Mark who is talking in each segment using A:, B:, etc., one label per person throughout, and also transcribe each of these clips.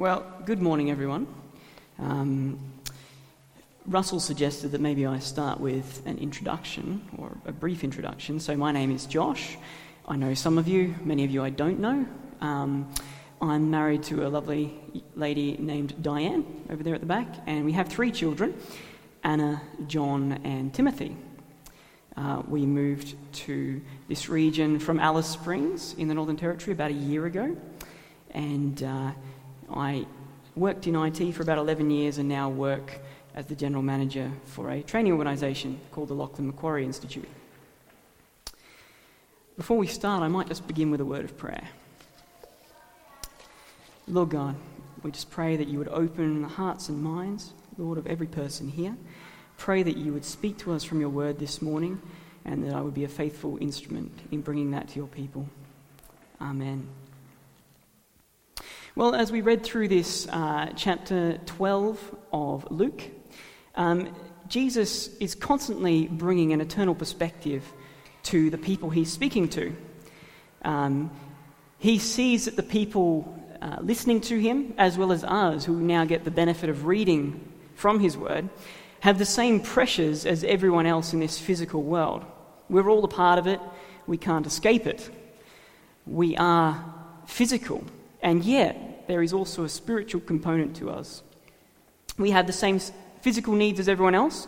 A: Well, good morning, everyone. Um, Russell suggested that maybe I start with an introduction or a brief introduction. So, my name is Josh. I know some of you, many of you I don't know. Um, I'm married to a lovely lady named Diane over there at the back, and we have three children Anna, John, and Timothy. Uh, we moved to this region from Alice Springs in the Northern Territory about a year ago, and uh, I worked in IT for about 11 years and now work as the general manager for a training organisation called the Lachlan Macquarie Institute. Before we start, I might just begin with a word of prayer. Lord God, we just pray that you would open the hearts and minds, Lord, of every person here. Pray that you would speak to us from your word this morning and that I would be a faithful instrument in bringing that to your people. Amen. Well, as we read through this uh, chapter 12 of Luke, um, Jesus is constantly bringing an eternal perspective to the people he's speaking to. Um, he sees that the people uh, listening to him, as well as us who now get the benefit of reading from his word, have the same pressures as everyone else in this physical world. We're all a part of it, we can't escape it. We are physical. And yet, there is also a spiritual component to us. We have the same physical needs as everyone else.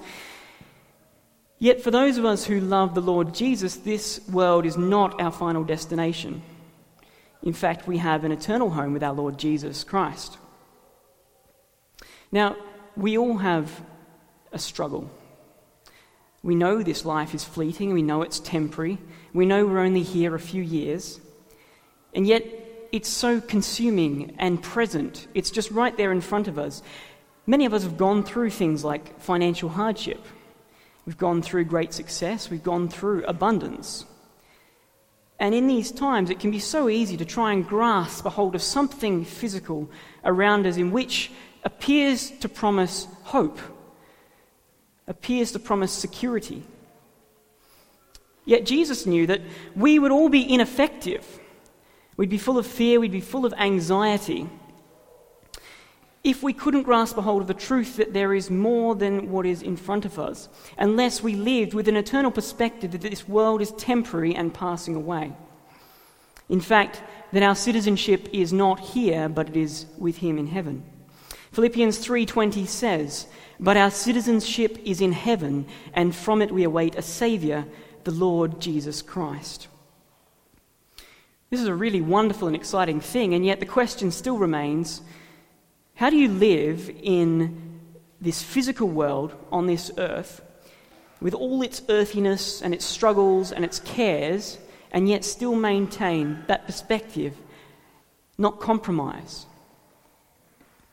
A: Yet, for those of us who love the Lord Jesus, this world is not our final destination. In fact, we have an eternal home with our Lord Jesus Christ. Now, we all have a struggle. We know this life is fleeting, we know it's temporary, we know we're only here a few years, and yet it's so consuming and present. It's just right there in front of us. Many of us have gone through things like financial hardship. We've gone through great success. We've gone through abundance. And in these times, it can be so easy to try and grasp a hold of something physical around us in which appears to promise hope, appears to promise security. Yet Jesus knew that we would all be ineffective We'd be full of fear, we'd be full of anxiety if we couldn't grasp a hold of the truth that there is more than what is in front of us, unless we lived with an eternal perspective that this world is temporary and passing away. In fact, that our citizenship is not here, but it is with him in heaven. Philippians 3:20 says, "But our citizenship is in heaven, and from it we await a savior, the Lord Jesus Christ." This is a really wonderful and exciting thing, and yet the question still remains how do you live in this physical world on this earth with all its earthiness and its struggles and its cares, and yet still maintain that perspective, not compromise?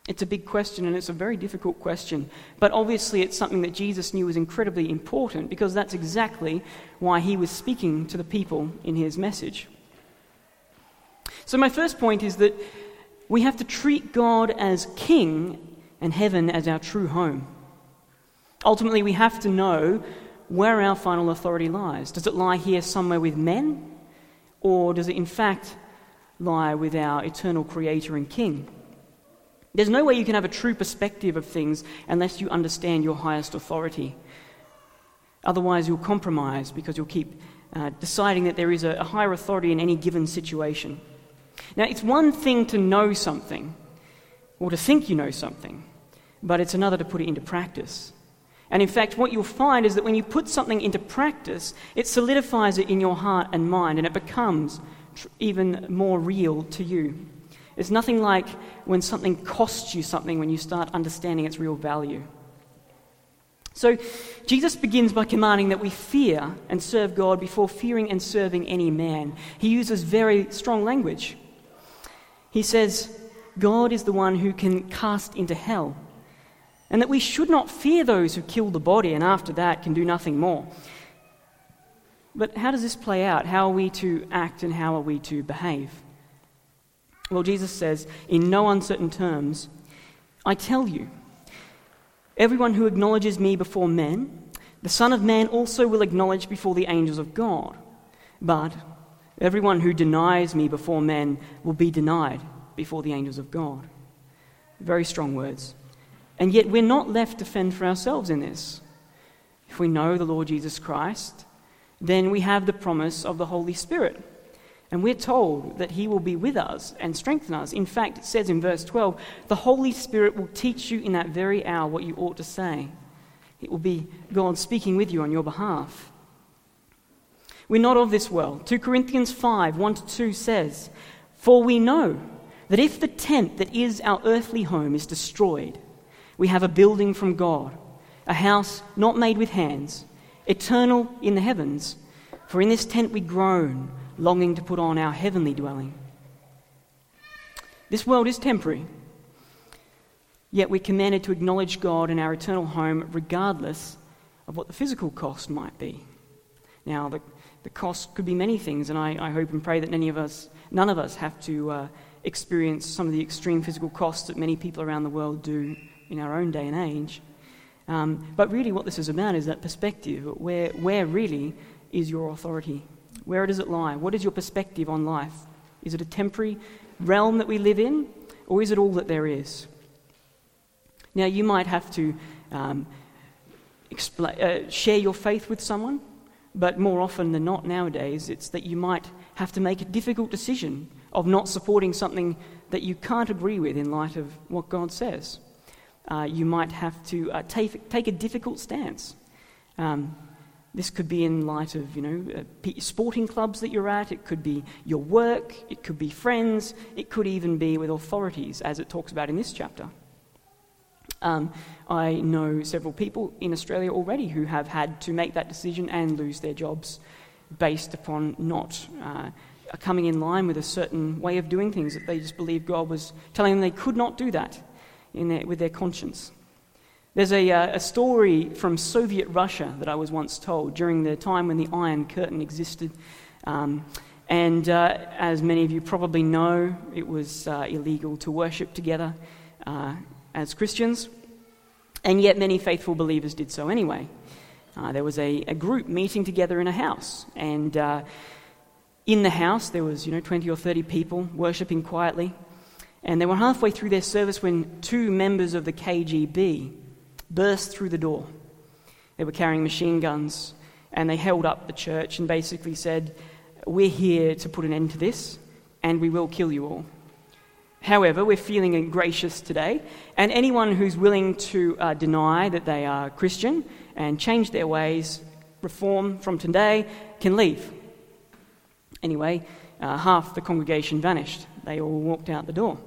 A: It's a big question and it's a very difficult question. But obviously, it's something that Jesus knew was incredibly important because that's exactly why he was speaking to the people in his message. So, my first point is that we have to treat God as king and heaven as our true home. Ultimately, we have to know where our final authority lies. Does it lie here somewhere with men? Or does it, in fact, lie with our eternal Creator and King? There's no way you can have a true perspective of things unless you understand your highest authority. Otherwise, you'll compromise because you'll keep uh, deciding that there is a, a higher authority in any given situation. Now, it's one thing to know something or to think you know something, but it's another to put it into practice. And in fact, what you'll find is that when you put something into practice, it solidifies it in your heart and mind, and it becomes tr- even more real to you. It's nothing like when something costs you something when you start understanding its real value. So, Jesus begins by commanding that we fear and serve God before fearing and serving any man. He uses very strong language. He says, God is the one who can cast into hell, and that we should not fear those who kill the body and after that can do nothing more. But how does this play out? How are we to act and how are we to behave? Well, Jesus says, in no uncertain terms, I tell you, everyone who acknowledges me before men, the Son of Man also will acknowledge before the angels of God. But Everyone who denies me before men will be denied before the angels of God. Very strong words. And yet we're not left to fend for ourselves in this. If we know the Lord Jesus Christ, then we have the promise of the Holy Spirit. And we're told that He will be with us and strengthen us. In fact, it says in verse 12, the Holy Spirit will teach you in that very hour what you ought to say. It will be God speaking with you on your behalf. We're not of this world. 2 Corinthians 5 1 to 2 says, For we know that if the tent that is our earthly home is destroyed, we have a building from God, a house not made with hands, eternal in the heavens. For in this tent we groan, longing to put on our heavenly dwelling. This world is temporary, yet we're commanded to acknowledge God in our eternal home regardless of what the physical cost might be. Now, the, the cost could be many things, and I, I hope and pray that of us, none of us have to uh, experience some of the extreme physical costs that many people around the world do in our own day and age. Um, but really, what this is about is that perspective. Where, where really is your authority? Where does it lie? What is your perspective on life? Is it a temporary realm that we live in, or is it all that there is? Now, you might have to um, expl- uh, share your faith with someone, but more often than not nowadays, it's that you might have to make a difficult decision of not supporting something that you can't agree with in light of what God says. Uh, you might have to uh, take, take a difficult stance. Um, this could be in light of, you know, uh, sporting clubs that you're at. It could be your work. It could be friends. It could even be with authorities, as it talks about in this chapter. Um, I know several people in Australia already who have had to make that decision and lose their jobs based upon not uh, coming in line with a certain way of doing things that they just believed God was telling them they could not do that their, with their conscience. There's a, uh, a story from Soviet Russia that I was once told during the time when the Iron Curtain existed. Um, and uh, as many of you probably know, it was uh, illegal to worship together uh, as Christians. And yet, many faithful believers did so anyway. Uh, there was a, a, group meeting together in a house. And uh, in the house, there was, you know, 20 or 30 people worshipping quietly. And they were halfway through their service when two members of the KGB burst through the door. They were carrying machine guns and they held up the church and basically said, We're here to put an end to this and we will kill you all. However, we're feeling gracious today, and anyone who's willing to uh, deny that they are Christian and change their ways, reform from today, can leave. Anyway, uh, half the congregation vanished. They all walked out the door.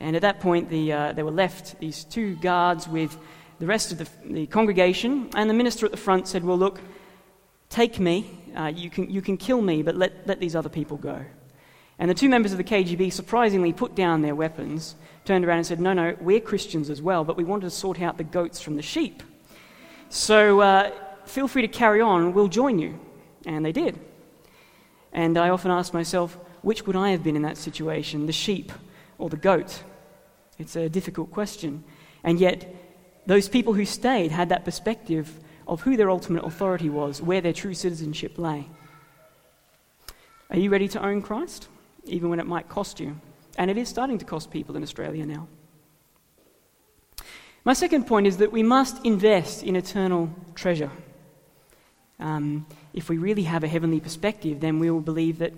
A: And at that point, the, uh, they were left, these two guards, with the rest of the, the, congregation. And the minister at the front said, Well, look, take me. Uh, you, can, you can kill me, but let, let these other people go. And the two members of the KGB surprisingly put down their weapons, turned around and said, No, no, we're Christians as well, but we wanted to sort out the goats from the sheep. So uh, feel free to carry on, we'll join you. And they did. And I often ask myself, which would I have been in that situation, the sheep or the goat? It's a difficult question. And yet, those people who stayed had that perspective of who their ultimate authority was, where their true citizenship lay. Are you ready to own Christ, even when it might cost you? And it is starting to cost people in Australia now. My second point is that we must invest in eternal treasure. Um, if we really have a heavenly perspective, then we will believe that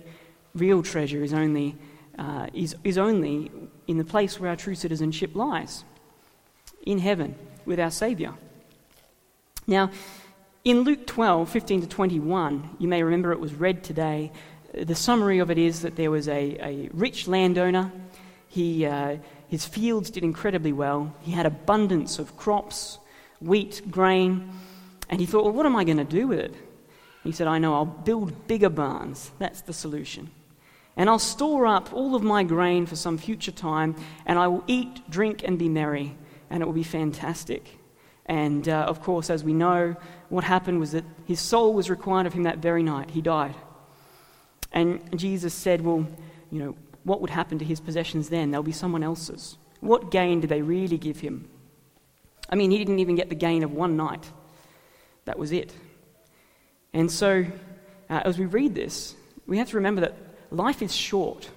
A: real treasure is only, uh, is, is only in the place where our true citizenship lies in heaven with our Saviour. Now, in Luke 12, 15 to 21, you may remember it was read today. The summary of it is that there was a, a rich landowner. He, uh, his fields did incredibly well. He had abundance of crops, wheat, grain, and he thought, well, what am I going to do with it? He said, I know, I'll build bigger barns. That's the solution. And I'll store up all of my grain for some future time, and I will eat, drink, and be merry, and it will be fantastic. And uh, of course, as we know, what happened was that his soul was required of him that very night. He died. And Jesus said, Well, you know, what would happen to his possessions then? They'll be someone else's. What gain did they really give him? I mean, he didn't even get the gain of one night. That was it. And so, uh, as we read this, we have to remember that life is short.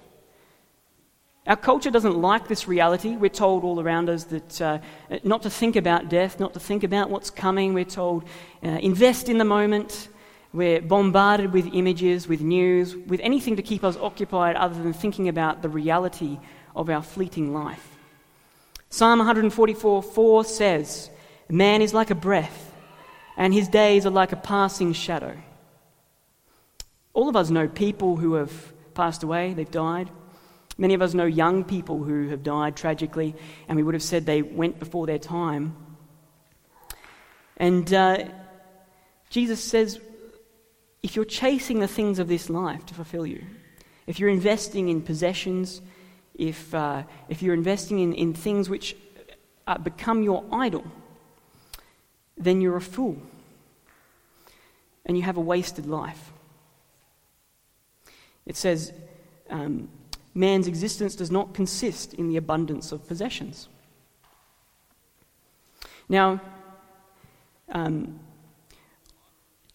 A: Our culture doesn't like this reality. We're told all around us that uh, not to think about death, not to think about what's coming. We're told uh, invest in the moment. We're bombarded with images, with news, with anything to keep us occupied other than thinking about the reality of our fleeting life. Psalm 144 4 says, Man is like a breath, and his days are like a passing shadow. All of us know people who have passed away, they've died. Many of us know young people who have died tragically, and we would have said they went before their time. And uh, Jesus says, if you're chasing the things of this life to fulfill you, if you're investing in possessions, if, uh, if you're investing in, in things which uh, become your idol, then you're a fool. And you have a wasted life. It says, um, man's existence does not consist in the abundance of possessions. Now, um,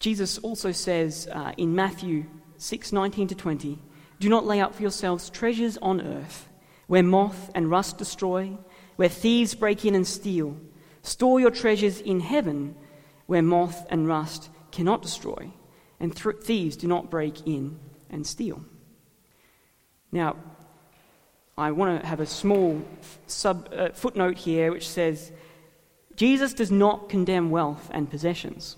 A: Jesus also says uh, in Matthew 6 19 to 20, Do not lay up for yourselves treasures on earth, where moth and rust destroy, where thieves break in and steal. Store your treasures in heaven, where moth and rust cannot destroy, and th- thieves do not break in and steal. Now, I want to have a small sub, uh, footnote here which says Jesus does not condemn wealth and possessions.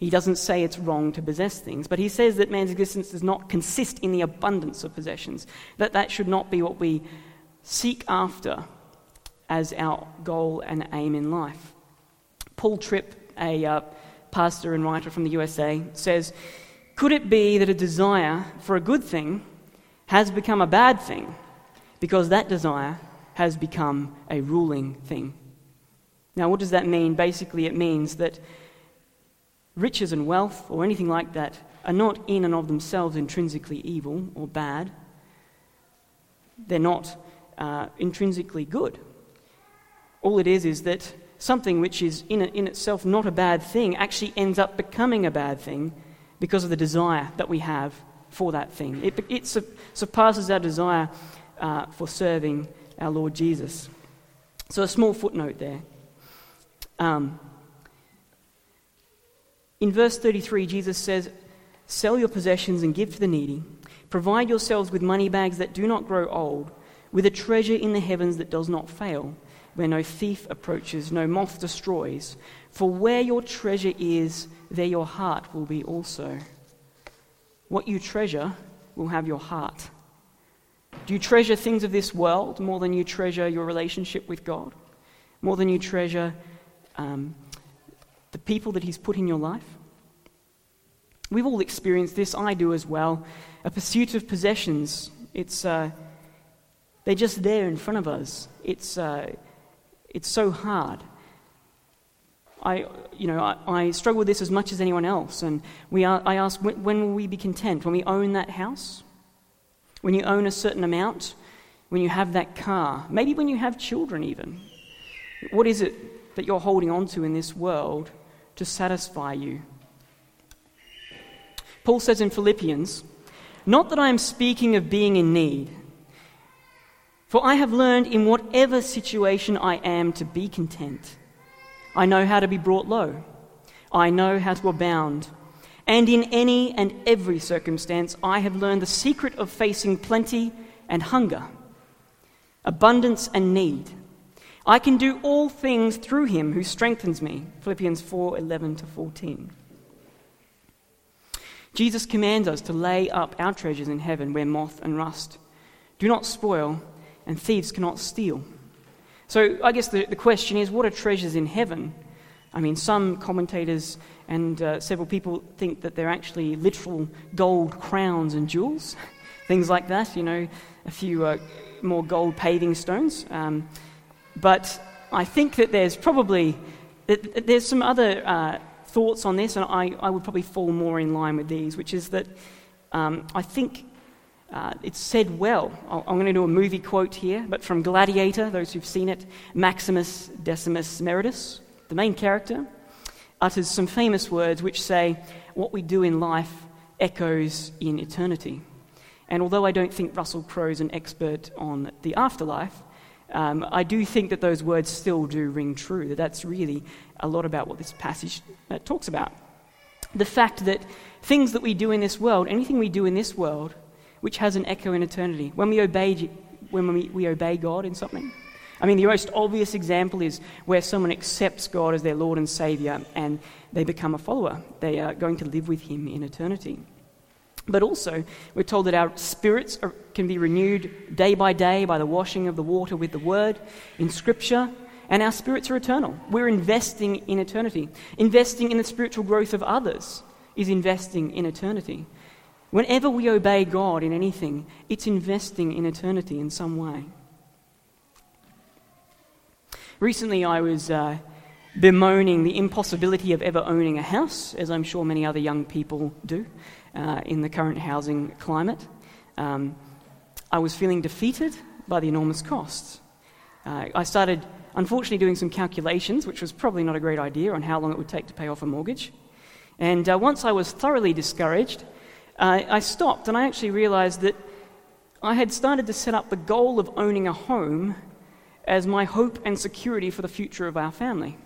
A: He doesn't say it's wrong to possess things, but he says that man's existence does not consist in the abundance of possessions, that that should not be what we seek after as our goal and aim in life. Paul Tripp, a uh, pastor and writer from the USA, says, Could it be that a desire for a good thing has become a bad thing because that desire has become a ruling thing. Now, what does that mean? Basically, it means that riches and wealth or anything like that are not in and of themselves intrinsically evil or bad. They're not uh, intrinsically good. All it is is that something which is in, in itself not a bad thing actually ends up becoming a bad thing because of the desire that we have for that thing. It, it su- surpasses our desire uh, for serving our Lord Jesus. So, a small footnote there. Um, in verse 33, Jesus says, Sell your possessions and give to the needy. Provide yourselves with money bags that do not grow old, with a treasure in the heavens that does not fail, where no thief approaches, no moth destroys. For where your treasure is, there your heart will be also. What you treasure will have your heart. Do you treasure things of this world more than you treasure your relationship with God? More than you treasure um, the people that He's put in your life? We've all experienced this. I do as well. A pursuit of possessions. It's, uh, they're just there in front of us. It's, uh, it's so hard. I, you know, I, I, struggle with this as much as anyone else. And we are, I ask, when, when will we be content? When we own that house? When you own a certain amount? When you have that car? Maybe when you have children, even? What is it that you're holding on to in this world to satisfy you? Paul says in Philippians, Not that I am speaking of being in need, for I have learned in whatever situation I am to be content. I know how to be brought low. I know how to abound. And in any and every circumstance, I have learned the secret of facing plenty and hunger, abundance and need. I can do all things through him who strengthens me. Philippians 4 11 to 14. Jesus commands us to lay up our treasures in heaven where moth and rust do not spoil and thieves cannot steal. So I guess the, the question is what are treasures in heaven? I mean, some commentators and uh, several people think that they're actually literal gold crowns and jewels, things like that, you know, a few uh, more gold paving stones. Um, but I think that there's probably that there's some other uh, thoughts on this, and I, I would probably fall more in line with these, which is that um, I think uh, it's said well. I'm going to do a movie quote here, but from Gladiator, those who've seen it, Maximus Decimus Meridius, the main character, utters some famous words which say, What we do in life echoes in eternity. And although I don't think Russell Crowe's an expert on the afterlife, um, I do think that those words still do ring true, that that's really a lot about what this passage uh, talks about. The fact that things that we do in this world, anything we do in this world, which has an echo in eternity, when we obey, when we, we obey God in something. I mean, the most obvious example is where someone accepts God as their Lord and Savior and they become a follower. They are going to live with Him in eternity. But also, we're told that our spirits are, can be renewed day by day by the washing of the water with the Word in Scripture, and our spirits are eternal. We're investing in eternity. Investing in the spiritual growth of others is investing in eternity. Whenever we obey God in anything, it's investing in eternity in some way. Recently, I was uh, bemoaning the impossibility of ever owning a house, as I'm sure many other young people do uh, in the current housing climate. Um, I was feeling defeated by the enormous costs. Uh, I started, unfortunately, doing some calculations, which was probably not a great idea, on how long it would take to pay off a mortgage. And uh, once I was thoroughly discouraged, I stopped and I actually realized that I had started to set up the goal of owning a home as my hope and security for the future of our family.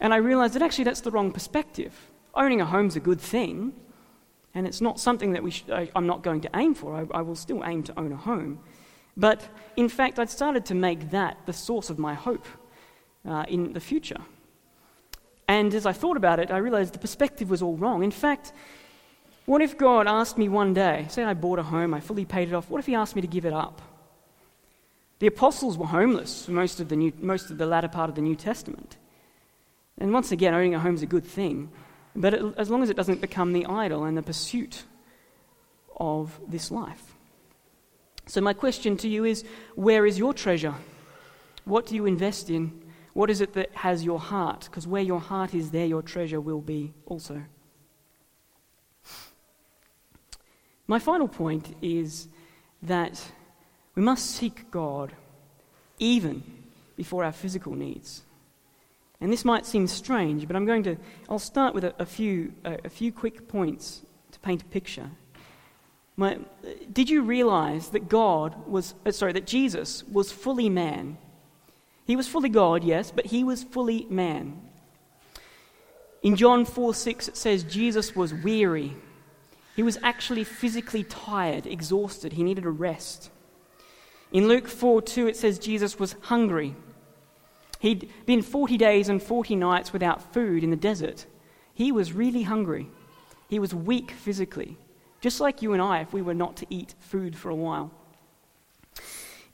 A: And I realized that actually that's the wrong perspective. Owning a home's a good thing, and it's not something that we sh- I, am not going to aim for. I, I will still aim to own a home. But in fact, I'd started to make that the source of my hope uh, in the future. And as I thought about it, I realized the perspective was all wrong. In fact, what if God asked me one day, say I bought a home, I fully paid it off, what if He asked me to give it up? The apostles were homeless for most of the, new, most of the latter part of the New Testament. And once again, owning a home is a good thing, but it, as long as it doesn't become the idol and the pursuit of this life. So, my question to you is where is your treasure? What do you invest in? What is it that has your heart? Because where your heart is, there your treasure will be also. My final point is that we must seek God even before our physical needs. And this might seem strange, but I'm going to, I'll start with a, a few, a, a, few quick points to paint a picture. My, did you realize that God was, uh, sorry, that Jesus was fully man? He was fully God, yes, but he was fully man. In John 4 6, it says Jesus was weary. He was actually physically tired, exhausted. He needed a rest. In Luke 4 2, it says Jesus was hungry. He'd been 40 days and 40 nights without food in the desert. He was really hungry. He was weak physically, just like you and I if we were not to eat food for a while.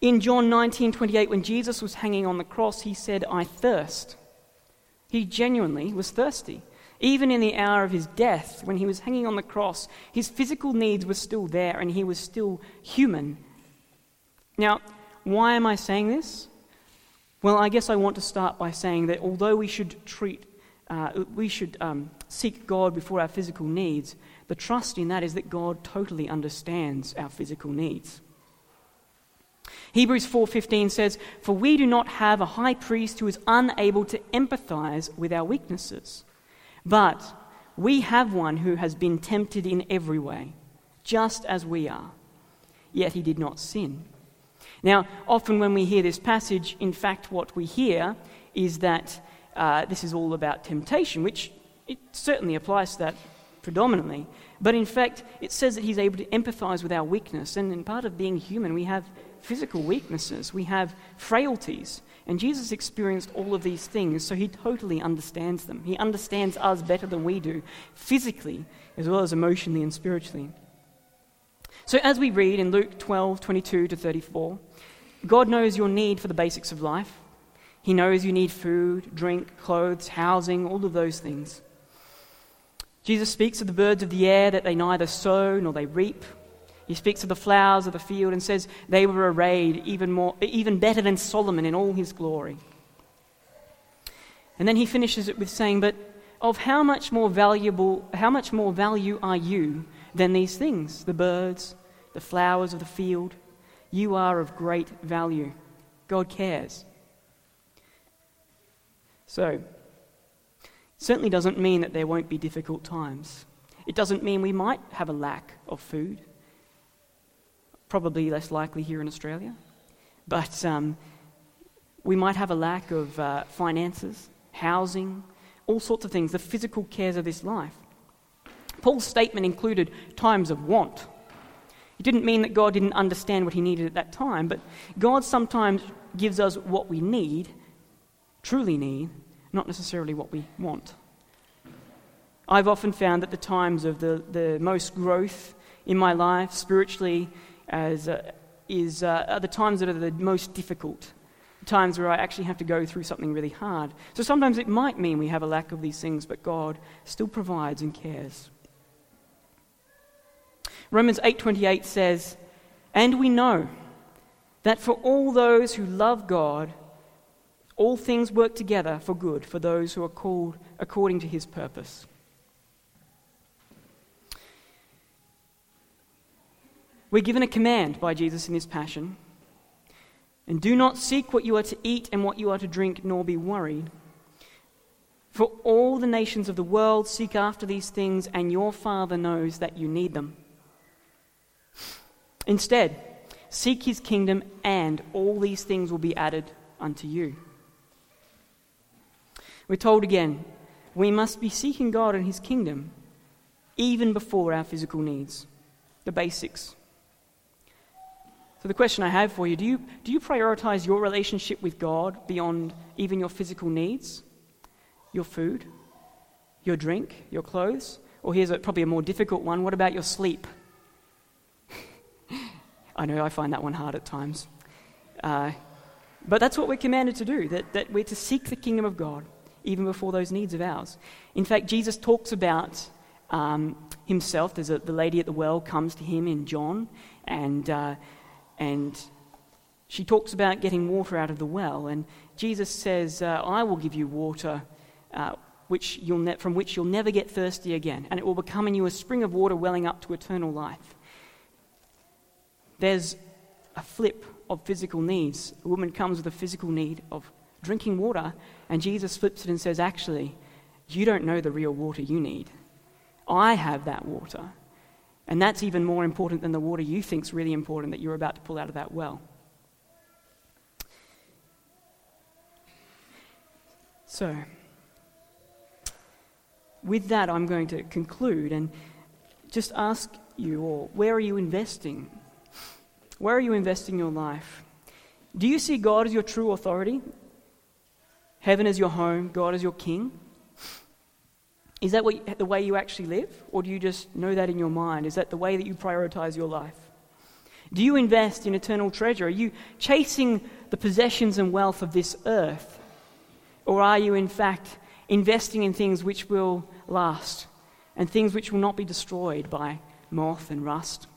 A: In John 19:28 when Jesus was hanging on the cross, he said, "I thirst." He genuinely was thirsty. Even in the hour of his death, when he was hanging on the cross, his physical needs were still there and he was still human now, why am I saying this? Well, I guess I want to start by saying that although we should treat, uh, we should um, seek God before our physical needs, the trust in that is that God totally understands our physical needs. Hebrews 4:15 says, "For we do not have a high priest who is unable to empathize with our weaknesses, but we have one who has been tempted in every way, just as we are, yet he did not sin." Now, often when we hear this passage, in fact, what we hear is that uh, this is all about temptation, which it certainly applies to that predominantly. But in fact, it says that he's able to empathize with our weakness. And in part of being human, we have physical weaknesses, we have frailties. And Jesus experienced all of these things, so he totally understands them. He understands us better than we do, physically as well as emotionally and spiritually. So, as we read in Luke 12 22 to 34, God knows your need for the basics of life. He knows you need food, drink, clothes, housing, all of those things. Jesus speaks of the birds of the air that they neither sow nor they reap. He speaks of the flowers of the field and says they were arrayed even, more, even better than Solomon in all his glory. And then he finishes it with saying, But of how much more valuable, how much more value are you than these things the birds, the flowers of the field? You are of great value. God cares. So, it certainly doesn't mean that there won't be difficult times. It doesn't mean we might have a lack of food. Probably less likely here in Australia. But um, we might have a lack of uh, finances, housing, all sorts of things, the physical cares of this life. Paul's statement included times of want. It didn't mean that God didn't understand what he needed at that time, but God sometimes gives us what we need, truly need, not necessarily what we want. I've often found that the times of the, the most growth in my life, spiritually, as, uh, is, uh, are the times that are the most difficult, times where I actually have to go through something really hard. So sometimes it might mean we have a lack of these things, but God still provides and cares. Romans 8:28 says, "And we know that for all those who love God, all things work together for good for those who are called according to his purpose." We're given a command by Jesus in this passion. And do not seek what you are to eat and what you are to drink, nor be worried. For all the nations of the world seek after these things, and your Father knows that you need them. Instead, seek his kingdom, and all these things will be added unto you. We're told again, we must be seeking God and his kingdom even before our physical needs, the basics. So, the question I have for you do, you do you prioritize your relationship with God beyond even your physical needs? Your food? Your drink? Your clothes? Or here's a, probably a more difficult one what about your sleep? I know I find that one hard at times. Uh, but that's what we're commanded to do, that, that we're to seek the kingdom of God even before those needs of ours. In fact, Jesus talks about um, himself. There's a, the lady at the well comes to him in John, and, uh, and she talks about getting water out of the well. And Jesus says, uh, I will give you water uh, which you'll ne- from which you'll never get thirsty again, and it will become in you a spring of water welling up to eternal life. There's a flip of physical needs. A woman comes with a physical need of drinking water, and Jesus flips it and says, Actually, you don't know the real water you need. I have that water. And that's even more important than the water you think's really important that you're about to pull out of that well. So, with that, I'm going to conclude and just ask you all where are you investing where are you investing your life? Do you see God as your true authority? Heaven as your home, God as your king? Is that what, the way you actually live? Or do you just know that in your mind? Is that the way that you prioritize your life? Do you invest in eternal treasure? Are you chasing the possessions and wealth of this earth? Or are you, in fact, investing in things which will last and things which will not be destroyed by moth and rust?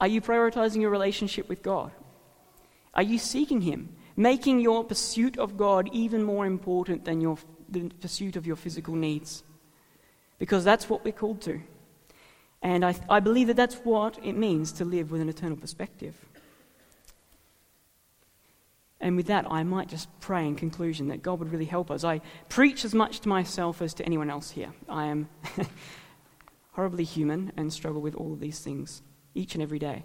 A: Are you prioritizing your relationship with God? Are you seeking Him, making your pursuit of God even more important than your the pursuit of your physical needs? Because that's what we're called to. And I, I believe that that's what it means to live with an eternal perspective. And with that, I might just pray in conclusion that God would really help us. I preach as much to myself as to anyone else here. I am horribly human and struggle with all of these things each and every day.